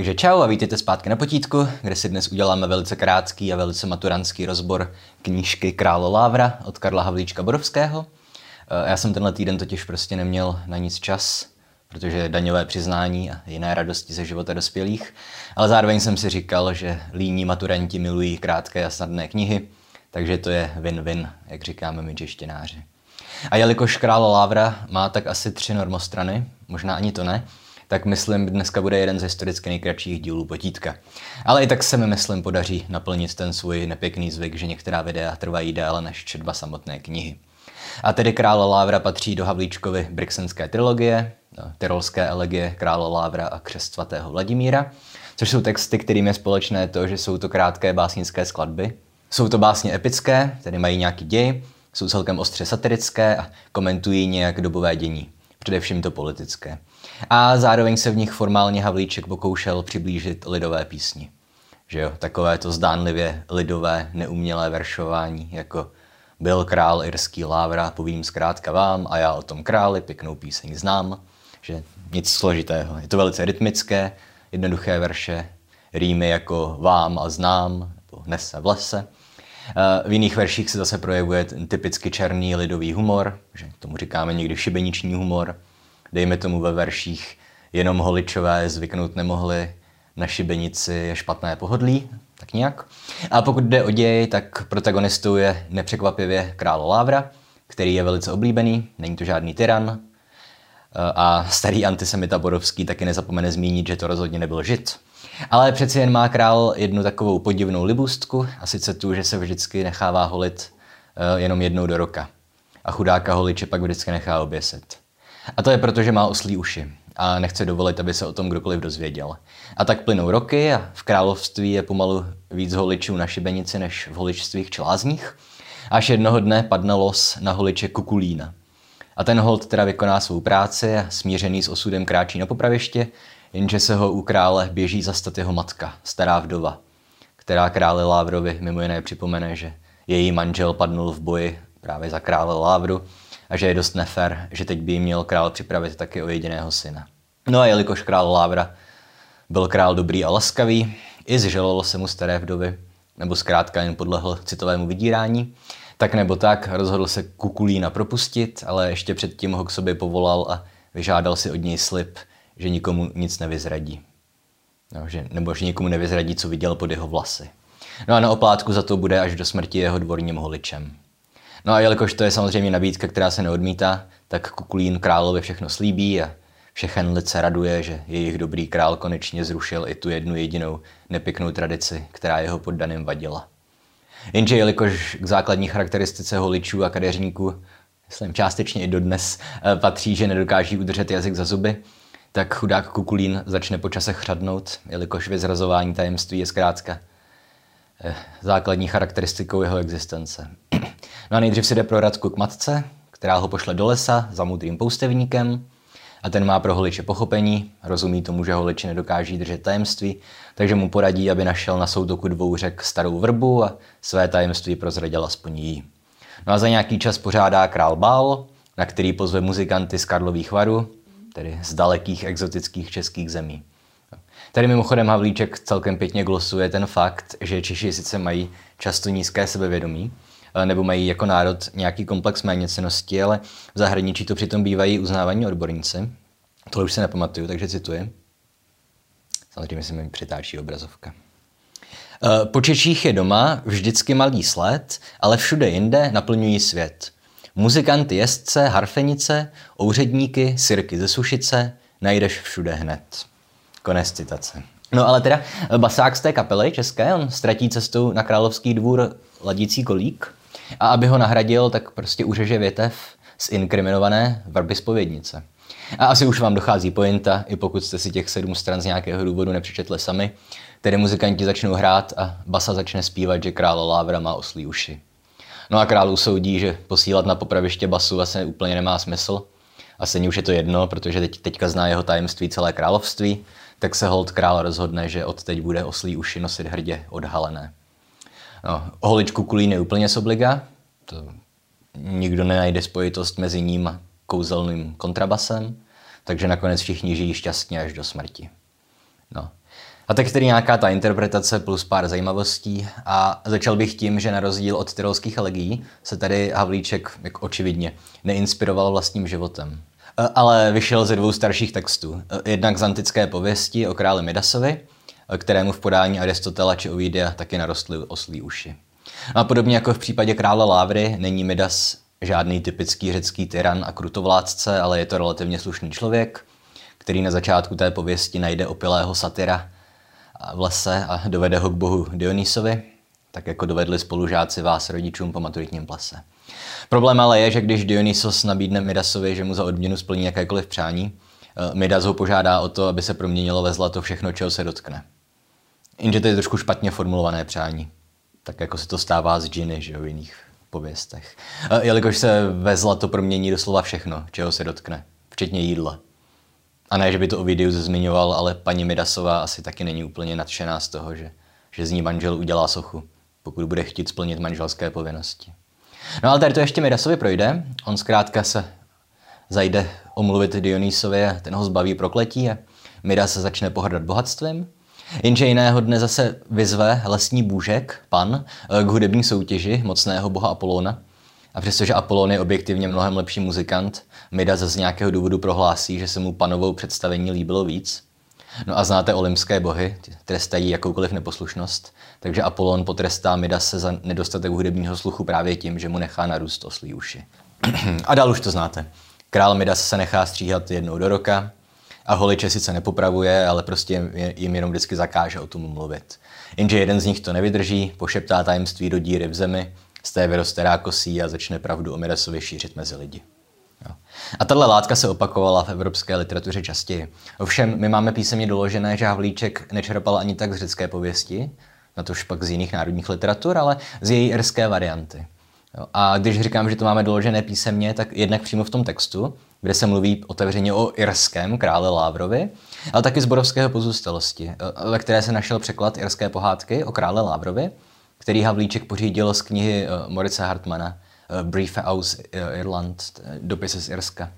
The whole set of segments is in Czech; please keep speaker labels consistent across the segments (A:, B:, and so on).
A: Takže čau a vítejte zpátky na potítku, kde si dnes uděláme velice krátký a velice maturantský rozbor knížky Králo Lávra od Karla Havlíčka Borovského. Eh, já jsem tenhle týden totiž prostě neměl na nic čas, protože daňové přiznání a jiné radosti ze života dospělých, ale zároveň jsem si říkal, že líní maturanti milují krátké a snadné knihy, takže to je win-win, jak říkáme my češtěnáři. A jelikož Králo Lávra má tak asi tři normostrany, možná ani to ne, tak myslím, dneska bude jeden z historicky nejkratších dílů potítka. Ale i tak se mi, myslím, podaří naplnit ten svůj nepěkný zvyk, že některá videa trvají déle než četba samotné knihy. A tedy Krále Lávra patří do Havlíčkovy Brixenské trilogie, no, Tyrolské elegie Krále Lávra a křest svatého Vladimíra, což jsou texty, kterým je společné to, že jsou to krátké básnické skladby. Jsou to básně epické, tedy mají nějaký děj, jsou celkem ostře satirické a komentují nějak dobové dění, především to politické a zároveň se v nich formálně Havlíček pokoušel přiblížit lidové písni. Že jo, takové to zdánlivě lidové, neumělé veršování, jako byl král irský lávra, povím zkrátka vám a já o tom králi pěknou píseň znám, že nic složitého. Je to velice rytmické, jednoduché verše, rýmy jako vám a znám, nebo nese v lese. V jiných verších se zase projevuje typicky černý lidový humor, že tomu říkáme někdy šibeniční humor, dejme tomu ve verších, jenom holičové zvyknout nemohli, na šibenici je špatné pohodlí, tak nějak. A pokud jde o děj, tak protagonistou je nepřekvapivě král Lávra, který je velice oblíbený, není to žádný tyran. A starý antisemita Borovský taky nezapomene zmínit, že to rozhodně nebyl žid. Ale přeci jen má král jednu takovou podivnou libůstku, a sice tu, že se vždycky nechává holit eh, jenom jednou do roka. A chudáka holiče pak vždycky nechá oběsit. A to je proto, že má oslí uši a nechce dovolit, aby se o tom kdokoliv dozvěděl. A tak plynou roky a v království je pomalu víc holičů na šibenici než v holičstvích člázních. Až jednoho dne padne los na holiče Kukulína. A ten hold teda vykoná svou práci a smířený s osudem kráčí na popraviště, jenže se ho u krále běží zastat jeho matka, stará vdova, která králi Lávrovi mimo jiné připomene, že její manžel padnul v boji právě za krále Lávru a že je dost nefér, že teď by měl král připravit taky o jediného syna. No a jelikož král Lávra byl král dobrý a laskavý, i zželilo se mu staré vdovy, nebo zkrátka jen podlehl citovému vydírání, tak nebo tak rozhodl se Kukulína propustit, ale ještě předtím ho k sobě povolal a vyžádal si od něj slib, že nikomu nic nevyzradí. No, že, nebo že nikomu nevyzradí, co viděl pod jeho vlasy. No a na oplátku za to bude až do smrti jeho dvorním holičem. No a jelikož to je samozřejmě nabídka, která se neodmítá, tak Kukulín královi všechno slíbí a všechen lid se raduje, že jejich dobrý král konečně zrušil i tu jednu jedinou nepěknou tradici, která jeho poddaným vadila. Jenže jelikož k základní charakteristice holičů a kadeřníků, myslím částečně i dodnes, eh, patří, že nedokáží udržet jazyk za zuby, tak chudák Kukulín začne počase chřadnout, jelikož vyzrazování tajemství je zkrátka eh, základní charakteristikou jeho existence. No a nejdřív si jde pro Radku k matce, která ho pošle do lesa za mudrým poustevníkem a ten má pro holiče pochopení, rozumí tomu, že holiči nedokáží držet tajemství, takže mu poradí, aby našel na soutoku dvou řek starou vrbu a své tajemství prozradil aspoň jí. No a za nějaký čas pořádá král bál, na který pozve muzikanty z Karlových varů, tedy z dalekých exotických českých zemí. Tady mimochodem Havlíček celkem pěkně glosuje ten fakt, že Češi sice mají často nízké sebevědomí, Eh, nebo mají jako národ nějaký komplex méněcenosti, ale v zahraničí to přitom bývají uznávaní odborníci. Tohle už se nepamatuju, takže cituji. Samozřejmě se mi přitáčí obrazovka. Eh, po Češích je doma vždycky malý sled, ale všude jinde naplňují svět. Muzikanty, jezdce, harfenice, ouředníky, sirky ze sušice, najdeš všude hned. Konec citace. No ale teda basák z té kapely české, on ztratí cestou na Královský dvůr ladící kolík a aby ho nahradil, tak prostě uřeže větev z inkriminované vrby spovědnice. A asi už vám dochází pointa, i pokud jste si těch sedm stran z nějakého důvodu nepřečetli sami, tedy muzikanti začnou hrát a basa začne zpívat, že král Lávra má oslí uši. No a král usoudí, že posílat na popraviště basu vlastně úplně nemá smysl. A stejně už je to jedno, protože teď, teďka zná jeho tajemství celé království, tak se hold král rozhodne, že od teď bude oslí uši nosit hrdě odhalené. No, holičku kulí je úplně z obliga, to nikdo nenajde spojitost mezi ním a kouzelným kontrabasem, takže nakonec všichni žijí šťastně až do smrti. No. A tak tedy nějaká ta interpretace plus pár zajímavostí a začal bych tím, že na rozdíl od tyrolských elegií se tady Havlíček, jak očividně, neinspiroval vlastním životem. E, ale vyšel ze dvou starších textů. E, jednak z antické pověsti o králi Midasovi, e, kterému v podání Aristotela či Ovidia taky narostly oslí uši. A podobně jako v případě krále Lávry není Midas žádný typický řecký tyran a krutovládce, ale je to relativně slušný člověk, který na začátku té pověsti najde opilého satyra v lese a dovede ho k bohu Dionysovi, tak jako dovedli spolužáci vás rodičům po maturitním plese. Problém ale je, že když Dionysos nabídne Midasovi, že mu za odměnu splní jakékoliv přání, eh, Midas ho požádá o to, aby se proměnilo ve zlato všechno, čeho se dotkne. Jenže to je trošku špatně formulované přání. Tak jako se to stává z džiny, že jo, v jiných pověstech. Eh, jelikož se ve zlato promění doslova všechno, čeho se dotkne, včetně jídla. A ne, že by to Ovidius zmiňoval, ale paní Midasová asi taky není úplně nadšená z toho, že, že z ní manžel udělá sochu, pokud bude chtít splnit manželské povinnosti. No ale tady to ještě Midasovi projde. On zkrátka se zajde omluvit Dionysovi a ten ho zbaví prokletí a Midas se začne pohrdat bohatstvím. Jenže jiného dne zase vyzve lesní bůžek, pan, k hudební soutěži mocného boha Apolona, a přestože Apollon je objektivně mnohem lepší muzikant, Midas z nějakého důvodu prohlásí, že se mu panovou představení líbilo víc. No a znáte olympské bohy, trestají jakoukoliv neposlušnost, takže Apollon potrestá Midase za nedostatek hudebního sluchu právě tím, že mu nechá narůst oslí uši. a dál už to znáte. Král Midas se nechá stříhat jednou do roka a holiče sice nepopravuje, ale prostě jim jenom vždycky zakáže o tom mluvit. Jenže jeden z nich to nevydrží, pošeptá tajemství do díry v zemi z té vyroste rákosí a začne pravdu o Midasovi šířit mezi lidi. A tahle látka se opakovala v evropské literatuře častěji. Ovšem, my máme písemně doložené, že Havlíček nečerpal ani tak z řecké pověsti, na tož pak z jiných národních literatur, ale z její irské varianty. A když říkám, že to máme doložené písemně, tak jednak přímo v tom textu, kde se mluví otevřeně o irském krále Lávrovi, ale taky z borovského pozůstalosti, ve které se našel překlad irské pohádky o krále Lávrovi, který Havlíček pořídil z knihy uh, Morice Hartmana uh, Brief aus uh, Irland, dopisy z Irska.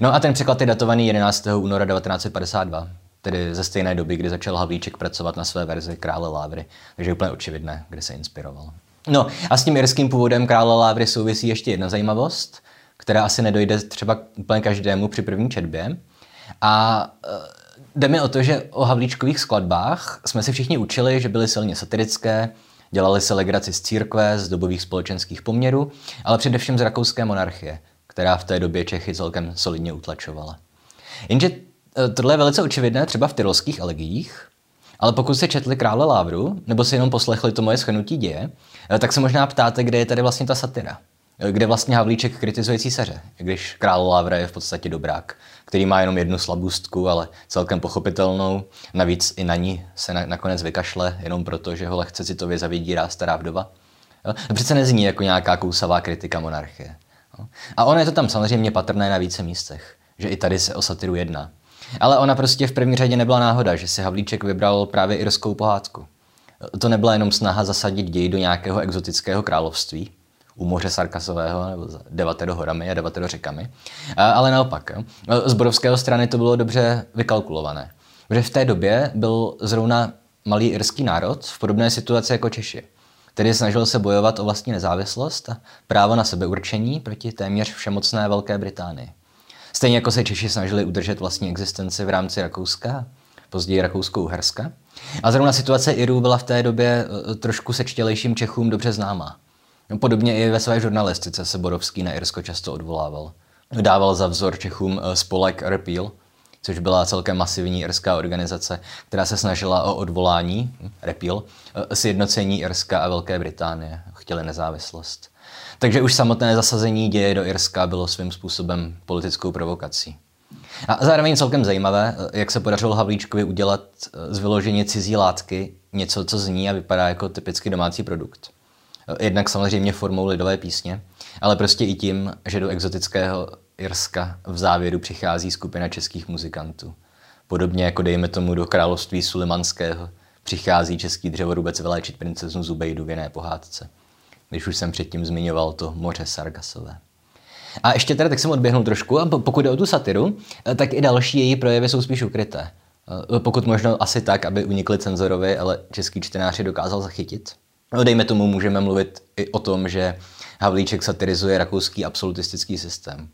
A: No a ten překlad je datovaný 11. února 1952, tedy ze stejné doby, kdy začal Havlíček pracovat na své verzi Krále Lávry, takže je úplně očividné, kde se inspiroval. No a s tím irským původem Krále Lávry souvisí ještě jedna zajímavost, která asi nedojde třeba úplně každému při první četbě. A jde mi o to, že o Havlíčkových skladbách jsme si všichni učili, že byly silně satirické, Dělali se legraci z církve, z dobových společenských poměrů, ale především z rakouské monarchie, která v té době Čechy celkem solidně utlačovala. Jenže eh, tohle je velice očividné třeba v tyrolských elegiích, ale pokud se četli Krále Lávru, nebo si jenom poslechli to moje schrnutí děje, eh, tak se možná ptáte, kde je tady vlastně ta satira. Kde vlastně Havlíček kritizuje císaře, když král Lávra je v podstatě dobrák který má jenom jednu slabůstku, ale celkem pochopitelnou. Navíc i na ní se na, nakonec vykašle, jenom proto, že ho lehce citově zavidírá stará vdova. Jo? Přece nezní jako nějaká kousavá kritika monarchie. Jo? A ono je to tam samozřejmě patrné na více místech, že i tady se o satiru jedná. Ale ona prostě v první řadě nebyla náhoda, že si Havlíček vybral právě irskou pohádku. To nebyla jenom snaha zasadit děj do nějakého exotického království, u moře Sarkasového, nebo Devatero horami a Devatero řekami. Ale naopak, z borovského strany to bylo dobře vykalkulované. Protože v té době byl zrovna malý irský národ v podobné situaci jako Češi. Tedy snažil se bojovat o vlastní nezávislost a právo na sebeurčení proti téměř všemocné Velké Británii. Stejně jako se Češi snažili udržet vlastní existenci v rámci Rakouska, později Rakousko-Uherska. A zrovna situace Irů byla v té době e, trošku sečtělejším Čechům dobře známá. No, podobně i ve své žurnalistice se Borovský na Irsko často odvolával. Dával za vzor Čechům eh, spolek Repeal, což byla celkem masivní irská organizace, která se snažila o odvolání, hm, Repeal, eh, sjednocení Irska a Velké Británie. Chtěli nezávislost. Takže už samotné zasazení děje do Irska bylo svým způsobem politickou provokací. A zároveň celkem zajímavé, eh, jak se podařilo Havlíčkovi udělat z vyloženě cizí látky něco, co zní a vypadá jako typický domácí produkt. Jednak samozřejmě formou lidové písně, ale prostě i tím, že do exotického Irska v závěru přichází skupina českých muzikantů. Podobně jako dejme tomu do království Sulimanského přichází český dřevorubec vyléčit princeznu Zubejdu v jiné pohádce. Když už jsem předtím zmiňoval to moře Sargasové. A ještě teda tak jsem odběhnul trošku, a pokud jde o tu satiru, tak i další její projevy jsou spíš ukryté. Eh, pokud možno asi tak, aby unikli cenzorovi, ale český čtenář je dokázal zachytit. No, dejme tomu, můžeme mluvit i o tom, že Havlíček satirizuje rakouský absolutistický systém,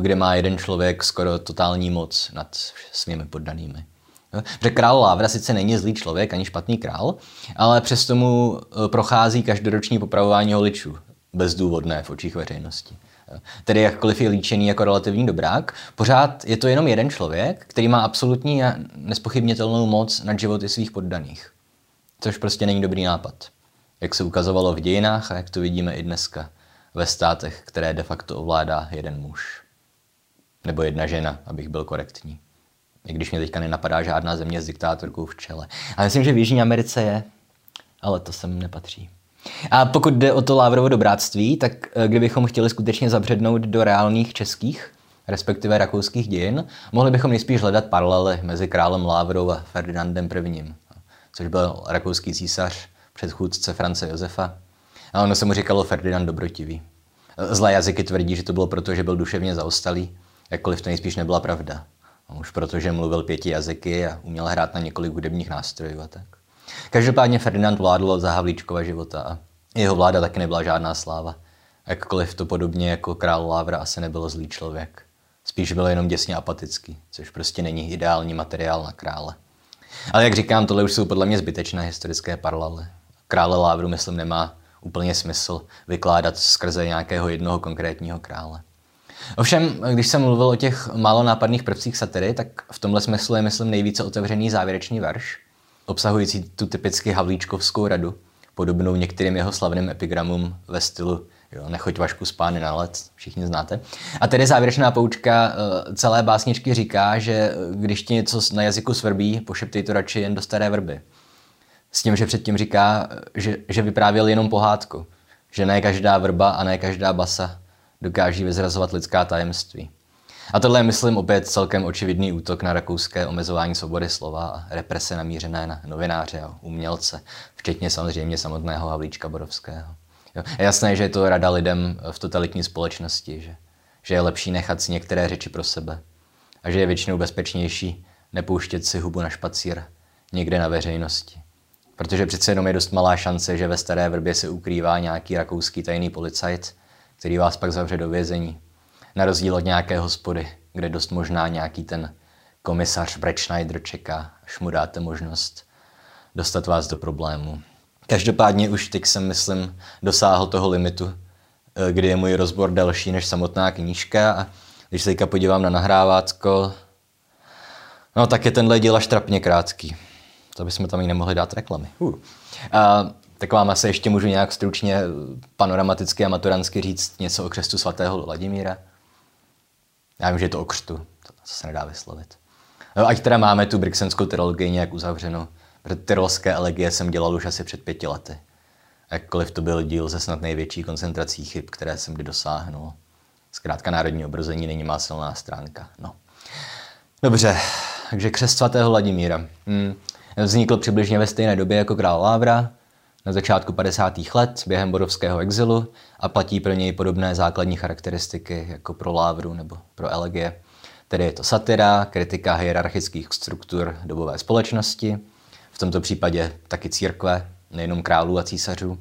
A: kde má jeden člověk skoro totální moc nad svými poddanými. Že král Lávra sice není zlý člověk ani špatný král, ale přesto mu eh, prochází každoroční popravování holičů, bezdůvodné v očích veřejnosti. Tedy jakkoliv je líčený jako relativní dobrák, pořád je to jenom jeden člověk, který má absolutní a nespochybnitelnou moc nad životy svých poddaných. Což prostě není dobrý nápad. Jak se ukazovalo v dějinách a jak to vidíme i dneska ve státech, které de facto ovládá jeden muž. Nebo jedna žena, abych byl korektní. I když mě teďka nenapadá žádná země s diktátorkou v čele. A myslím, že v Jižní Americe je, ale to sem nepatří. A pokud jde o to Lávrovo dobráctví, tak eh, kdybychom chtěli skutečně zabřednout do reálných českých, respektive rakouských dějin, mohli bychom nejspíš hledat paralely mezi králem Lávrou a Ferdinandem I., což byl rakouský císař, předchůdce France Josefa. A ono se mu říkalo Ferdinand Dobrotivý. Zlé jazyky tvrdí, že to bylo proto, že byl duševně zaostalý, jakkoliv to nejspíš nebyla pravda. Už protože mluvil pěti jazyky a uměl hrát na několik hudebních nástrojů a tak. Každopádně Ferdinand vládl za Havlíčkova života a jeho vláda taky nebyla žádná sláva. Jakkoliv to podobně jako král Lávra asi nebyl zlý člověk. Spíš byl jenom děsně apatický, což prostě není ideální materiál na krále. Ale jak říkám, tohle už jsou podle mě zbytečné historické paralely. Krále Lávru, myslím, nemá úplně smysl vykládat skrze nějakého jednoho konkrétního krále. Ovšem, když jsem mluvil o těch málo nápadných prvcích satiry, tak v tomhle smyslu je, myslím, nejvíce otevřený závěrečný verš, obsahující tu typicky havlíčkovskou radu, podobnou některým jeho slavným epigramům ve stylu jo, nechoď Vašku spány na let, všichni znáte. A tedy závěrečná poučka eh, celé básničky říká, že eh, když ti něco na jazyku svrbí, pošeptej to radši jen do staré vrby. S tím, že předtím říká, že, že vyprávěl jenom pohádku, že ne každá vrba a ne každá basa dokáží vyzrazovat lidská tajemství. A tohle je, myslím, opět celkem očividný útok na rakouské omezování svobody slova a represe namířené na novináře a umělce, včetně samozřejmě samotného Havlíčka Borovského. Jo. Je jasné, že je to rada lidem v totalitní společnosti, že, že je lepší nechat si některé řeči pro sebe a že je většinou bezpečnější nepouštět si hubu na špacír někde na veřejnosti. Protože přece jenom je dost malá šance, že ve Staré Vrbě se ukrývá nějaký rakouský tajný policajt, který vás pak zavře do vězení na rozdíl od nějaké hospody, kde dost možná nějaký ten komisař Brett Schneider čeká, až mu dáte možnost dostat vás do problému. Každopádně už teď jsem, myslím, dosáhl toho limitu, eh, kdy je můj rozbor delší než samotná knížka a když se teďka podívám na nahrávátko, no tak je tenhle díl až trapně krátký. To bychom tam i nemohli dát reklamy. Uh. A, tak vám asi ještě můžu nějak stručně panoramaticky a maturansky říct něco o křestu svatého Vladimíra. Já vím, že je to o křtu, to se nedá vyslovit. No, ať teda máme tu brixenskou trilogii nějak uzavřenou, protože tyrolské elegie jsem dělal už asi před pěti lety. Jakkoliv to byl díl ze snad největší koncentrací chyb, které jsem kdy dosáhnul. Zkrátka národní obrození není má silná stránka. No. Dobře, takže křest svatého Vladimíra. Hmm. Vznikl přibližně ve stejné době jako král Lávra, na začátku 50. let během bodovského exilu a platí pro něj podobné základní charakteristiky jako pro Lávru nebo pro Elegie. Tedy je to satira, kritika hierarchických struktur dobové společnosti, v tomto případě taky církve, nejenom králů a císařů.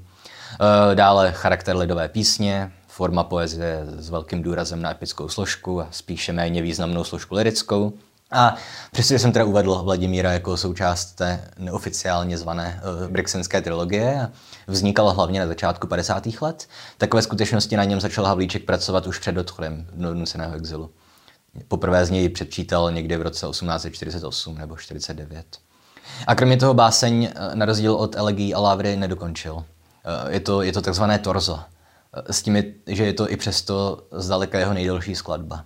A: E, dále charakter lidové písně, forma poezie s velkým důrazem na epickou složku a spíše méně významnou složku lirickou – a přestože jsem teda uvedl Vladimíra jako součást té neoficiálně zvané uh, Brixenské trilogie a vznikala hlavně na začátku 50. let, tak ve skutečnosti na něm začal Havlíček pracovat už před odchodem do nuceného exilu. Poprvé z něj předčítal někdy v roce 1848 nebo 49. A kromě toho báseň eh, na rozdíl od elegií a lávry nedokončil. Eh, je to, je to takzvané torzo. S tím, že je to i přesto zdaleka jeho nejdelší skladba.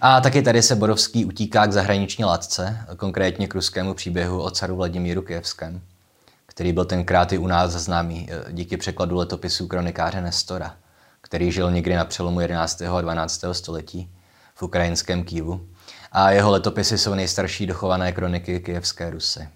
A: A taky tady se Borovský utíká k zahraniční látce, konkrétně k ruskému příběhu o caru Vladimíru Kijevském, který byl tenkrát i u nás známý eh, díky překladu letopisů kronikáře Nestora, který žil někdy na přelomu 11. a 12. století v ukrajinském Kývu. A jeho letopisy jsou nejstarší dochované kroniky kijevské Rusy.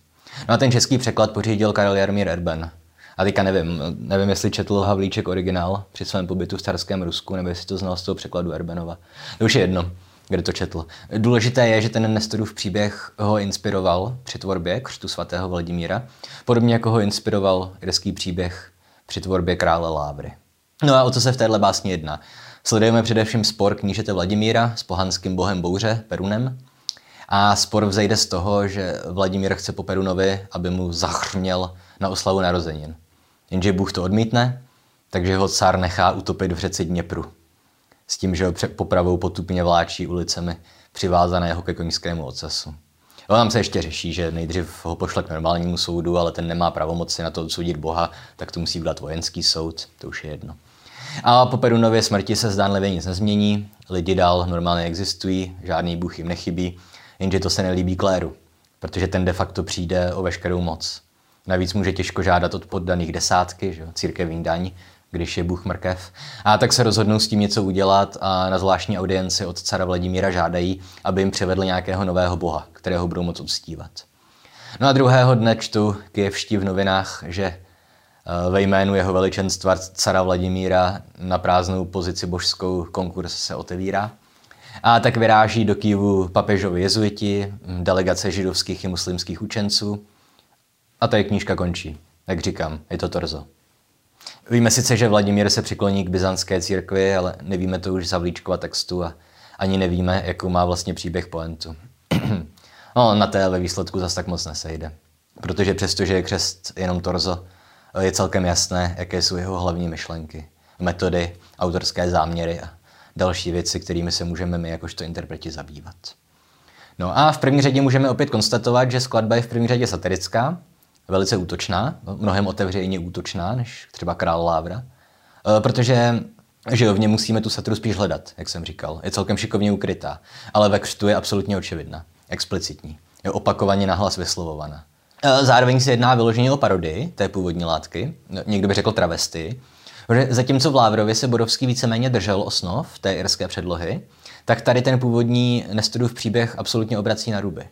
A: No a ten český překlad pořídil Karel Jarmír Erben. A teďka nevím, nevím, jestli četl Havlíček originál při svém pobytu v carském Rusku, nebo jestli to znal z toho překladu Erbenova. To už je jedno. Kde to četl. Důležité je, že ten Nestorův příběh ho inspiroval při tvorbě křtu svatého Vladimíra, podobně jako ho inspiroval irský příběh při tvorbě krále Lávry. No a o co se v téhle básni jedná? Sledujeme především spor knížete Vladimíra s pohanským bohem bouře Perunem. A spor vzejde z toho, že Vladimír chce po Perunovi, aby mu zachrměl na oslavu narozenin. Jenže Bůh to odmítne, takže ho cár nechá utopit v řece Dněpru. S tím, že ho popravou potupně vláčí ulicemi přivázaného ke koňskému ocasu. No, tam se ještě řeší, že nejdřív ho pošle k normálnímu soudu, ale ten nemá pravomoci na to odsoudit Boha, tak to musí udělat vojenský soud, to už je jedno. A po Perunově smrti se zdánlivě nic nezmění, lidi dál normálně existují, žádný bůh jim nechybí, jenže to se nelíbí Kléru, protože ten de facto přijde o veškerou moc. Navíc může těžko žádat od poddaných desátky, že? církevní daň, když je Bůh mrkev. A tak se rozhodnou s tím něco udělat a na zvláštní audienci od cara Vladimíra žádají, aby jim přivedl nějakého nového boha, kterého budou moc uctívat. No a druhého dne čtu kijevští v novinách, že eh, ve jménu jeho veličenstva cara Vladimíra na prázdnou pozici božskou konkurs se otevírá. A tak vyráží do Kijevu papežovi jezuiti, delegace židovských i muslimských učenců. A je knížka končí. Jak říkám, je to torzo. Víme sice, že Vladimír se přikloní k byzantské církvi, ale nevíme to už z Havlíčkova textu a ani nevíme, jakou má vlastně příběh poentu. no, na té ve výsledku zas tak moc nesejde. Protože přestože je křest jenom torzo, je celkem jasné, jaké jsou jeho hlavní myšlenky, metody, autorské záměry a další věci, kterými se můžeme my jakožto interpreti zabývat. No a v první řadě můžeme opět konstatovat, že skladba je v první řadě satirická, velice útočná, mnohem otevřeně útočná než třeba Král Lávra, e, protože že v něm musíme tu satiru spíš hledat, jak jsem říkal. Je celkem šikovně ukrytá, ale ve křtu je absolutně očividná, explicitní. Je opakovaně nahlas vyslovovaná. E, zároveň se jedná vyloženě o parodii té původní látky, někdo by řekl travesty, protože zatímco v Lávrově se Bodovský víceméně držel osnov té irské předlohy, tak tady ten původní Nestorův příběh absolutně obrací na ruby.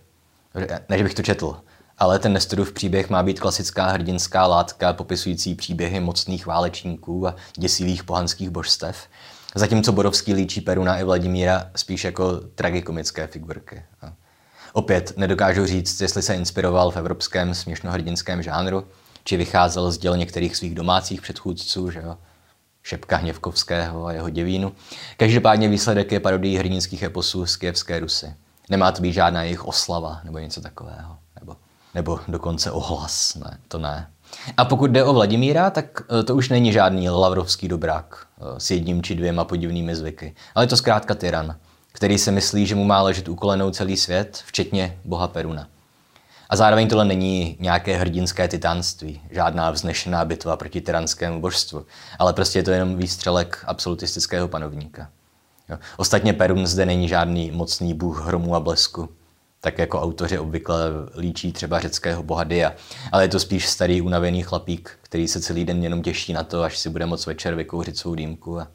A: Než bych to četl ale ten Nestorův příběh má být klasická hrdinská látka popisující příběhy mocných válečníků a děsivých pohanských božstev, zatímco Borovský líčí Peruna i Vladimíra spíš jako tragikomické figurky. Opět nedokážu říct, jestli se inspiroval v evropském směšnohrdinském žánru, či vycházel z děl některých svých domácích předchůdců, že jo? Šepka Hněvkovského a jeho děvínu. Každopádně výsledek je parodii hrdinských eposů z Kijevské Rusy. Nemá to být žádná jejich oslava nebo něco takového nebo dokonce ohlas. Ne, to ne. A pokud jde o Vladimíra, tak eh, to už není žádný lavrovský dobrák eh, s jedním či dvěma podivnými zvyky, ale je to zkrátka tyran, který se myslí, že mu má ležet ukolenou celý svět, včetně boha Peruna. A zároveň tohle není nějaké hrdinské titánství, žádná vznešená bitva proti tyranskému božstvu, ale prostě je to jenom výstřelek absolutistického panovníka. Jo. Ostatně Perun zde není žádný mocný bůh hromu a blesku, tak jako autoři obvykle líčí třeba řeckého boha Dia. Ale je to spíš starý unavený chlapík, který se celý den jenom těší na to, až si bude moc večer vykouřit svou dýmku a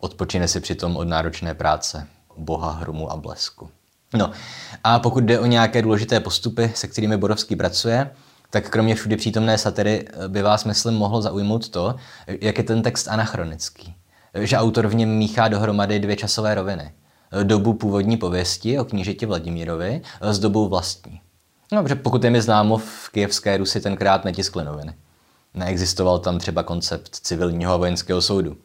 A: odpočine si přitom od náročné práce, boha hromu a blesku. No a pokud jde o nějaké důležité postupy, se kterými Borovský pracuje, tak kromě všudy přítomné satiry by vás, myslím, mohlo zaujmout to, jak je ten text anachronický. Že autor v něm míchá dohromady dvě časové roviny – dobu původní pověsti o knížeti Vladimírovi s dobou vlastní. No, protože pokud je mi známo, v kijevské Rusi tenkrát netiskly noviny. Neexistoval tam třeba koncept civilního a vojenského soudu.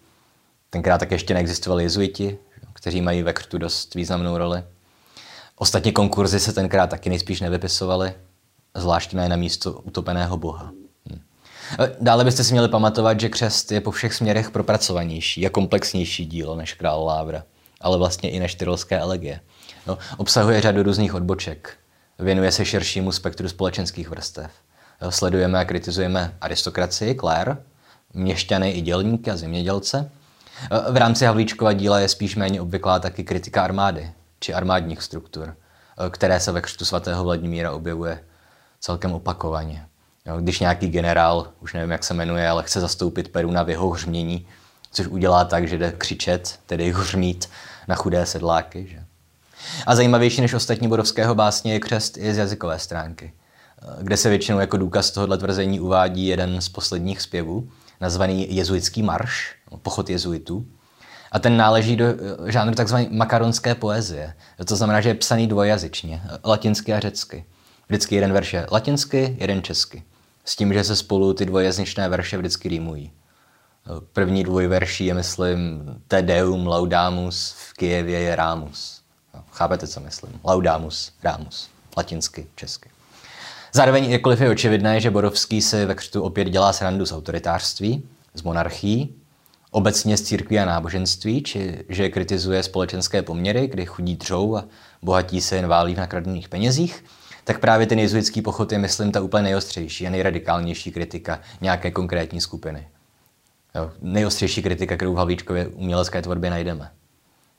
A: Tenkrát tak ještě neexistovali jezuiti, kteří mají ve krtu dost významnou roli. Ostatní konkurzy se tenkrát taky nejspíš nevypisovaly, zvláště ne na místo utopeného boha. Hm. Dále byste si měli pamatovat, že křest je po všech směrech propracovanější a komplexnější dílo než král Lávra ale vlastně i než tyrolské elegie. No, obsahuje řadu různých odboček. Věnuje se širšímu spektru společenských vrstev. Sledujeme a kritizujeme aristokracii, klér, měšťany i dělníky a zemědělce. V rámci Havlíčkova díla je spíš méně obvyklá taky kritika armády či armádních struktur, které se ve křtu svatého Vladimíra objevuje celkem opakovaně. Když nějaký generál, už nevím, jak se jmenuje, ale chce zastoupit Peruna v jeho hřmění, což udělá tak, že jde křičet, tedy hřmít na chudé sedláky. Že? A zajímavější než ostatní Borovského básně je křest i z jazykové stránky, kde se většinou jako důkaz tohoto tvrzení uvádí jeden z posledních zpěvů, nazvaný jezuitský marš, pochod jezuitů. A ten náleží do eh, žánru takzvané makaronské poezie. To znamená, že je psaný dvojazyčně, latinsky a řecky. Vždycky jeden verš je latinsky, jeden česky. S tím, že se spolu ty dvojazyčné verše vždycky rýmují. První dvoj verší je, myslím, Te Deum Laudamus, v Kijevě je Rámus. No, chápete, co myslím? Laudamus, Rámus. Latinsky, česky. Zároveň, jakkoliv je očividné, že Borovský si ve křtu opět dělá srandu z autoritářství, z monarchií, obecně z církví a náboženství, či že kritizuje společenské poměry, kdy chudí dřou a bohatí se jen válí v nakradených penězích, tak právě ten jezuitský pochod je, myslím, ta úplně nejostřejší a nejradikálnější kritika nějaké konkrétní skupiny. Jo, nejostřejší kritika, kterou v Havlíčkově umělecké tvorbě najdeme.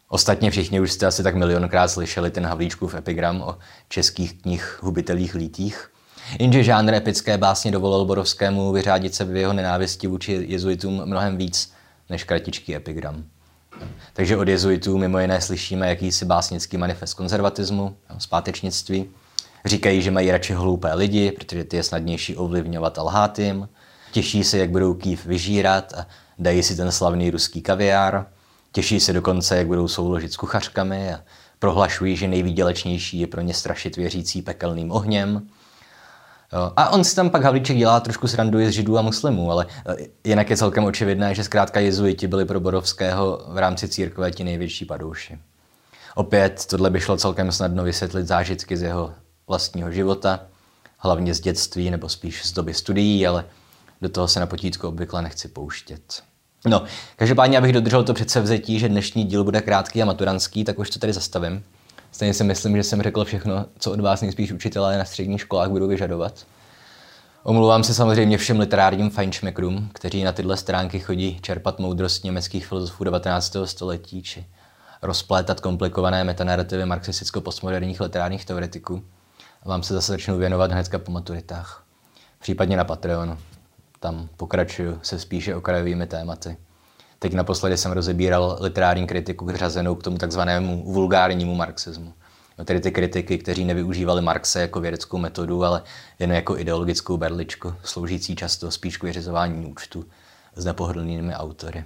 A: Ostatně všichni už jste asi tak milionkrát slyšeli ten Havlíčkův epigram o českých knih hubitelých lítích. Jenže žánr epické básně dovolil Borovskému vyřádit se v jeho nenávisti vůči jezuitům mnohem víc než kratičký epigram. Takže od jezuitů mimo jiné slyšíme jakýsi básnický manifest konzervatismu, zpátečnictví. Říkají, že mají radši hloupé lidi, protože ty je snadnější ovlivňovat a lhát jim. Těší se, jak budou kýv vyžírat a dají si ten slavný ruský kaviár. Těší se dokonce, jak budou souložit s kuchařkami a prohlašují, že nejvýdělečnější je pro ně strašit věřící pekelným ohněm. A on si tam pak Havlíček dělá trošku srandu z židů a muslimů, ale e, jinak je celkem očividné, že zkrátka jezuiti byli pro Borovského v rámci církve ti největší padouši. Opět tohle by šlo celkem snadno vysvětlit zážitky z jeho vlastního života, hlavně z dětství nebo spíš z doby studií, ale do toho se na potítku obvykle nechci pouštět. No, každopádně, abych dodržel to předsevzetí, že dnešní díl bude krátký a maturanský, tak už to tady zastavím. Stejně si myslím, že jsem řekl všechno, co od vás nejspíš učitelé na středních školách budou vyžadovat. Omlouvám se samozřejmě všem literárním fajnšmekrům, kteří na tyhle stránky chodí čerpat moudrost německých filozofů 19. století či rozplétat komplikované metanarrativy marxisticko-postmoderních literárních teoretiků. A vám se zase začnu věnovat hnedka po maturitách. Případně na Patreonu. Tam pokračuju se spíše okrajovými tématy. Teď naposledy jsem rozebíral literární kritiku řazenou k tomu takzvanému vulgárnímu marxismu. No, tedy ty kritiky, kteří nevyužívali Marxe jako vědeckou metodu, ale jen jako ideologickou berličku, sloužící často spíš k vyřizování účtu s nepohodlnými autory.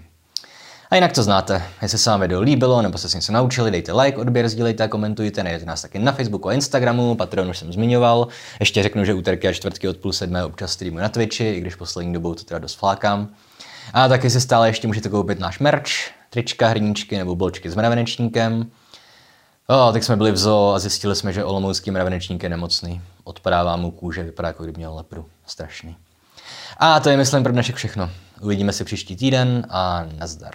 A: A jinak to znáte. Jestli se vám video líbilo nebo se s něco naučili, dejte like, odběr, sdílejte a komentujte. Najdete nás taky na Facebooku a Instagramu, Patreon už jsem zmiňoval. Ještě řeknu, že úterky a čtvrtky od půl sedmé občas streamuji na Twitchi, i když poslední dobou to teda dost flákám. A taky si stále ještě můžete koupit náš merch, trička, hrníčky nebo bločky s mravenečníkem. O, tak jsme byli v zoo a zjistili jsme, že olomoucký mravenečník je nemocný. Odpadává mu kůže, vypadá jako kdyby měl lepru. Strašný. A to je, myslím, pro dnešek všechno. Uvidíme se příští týden a nazdar.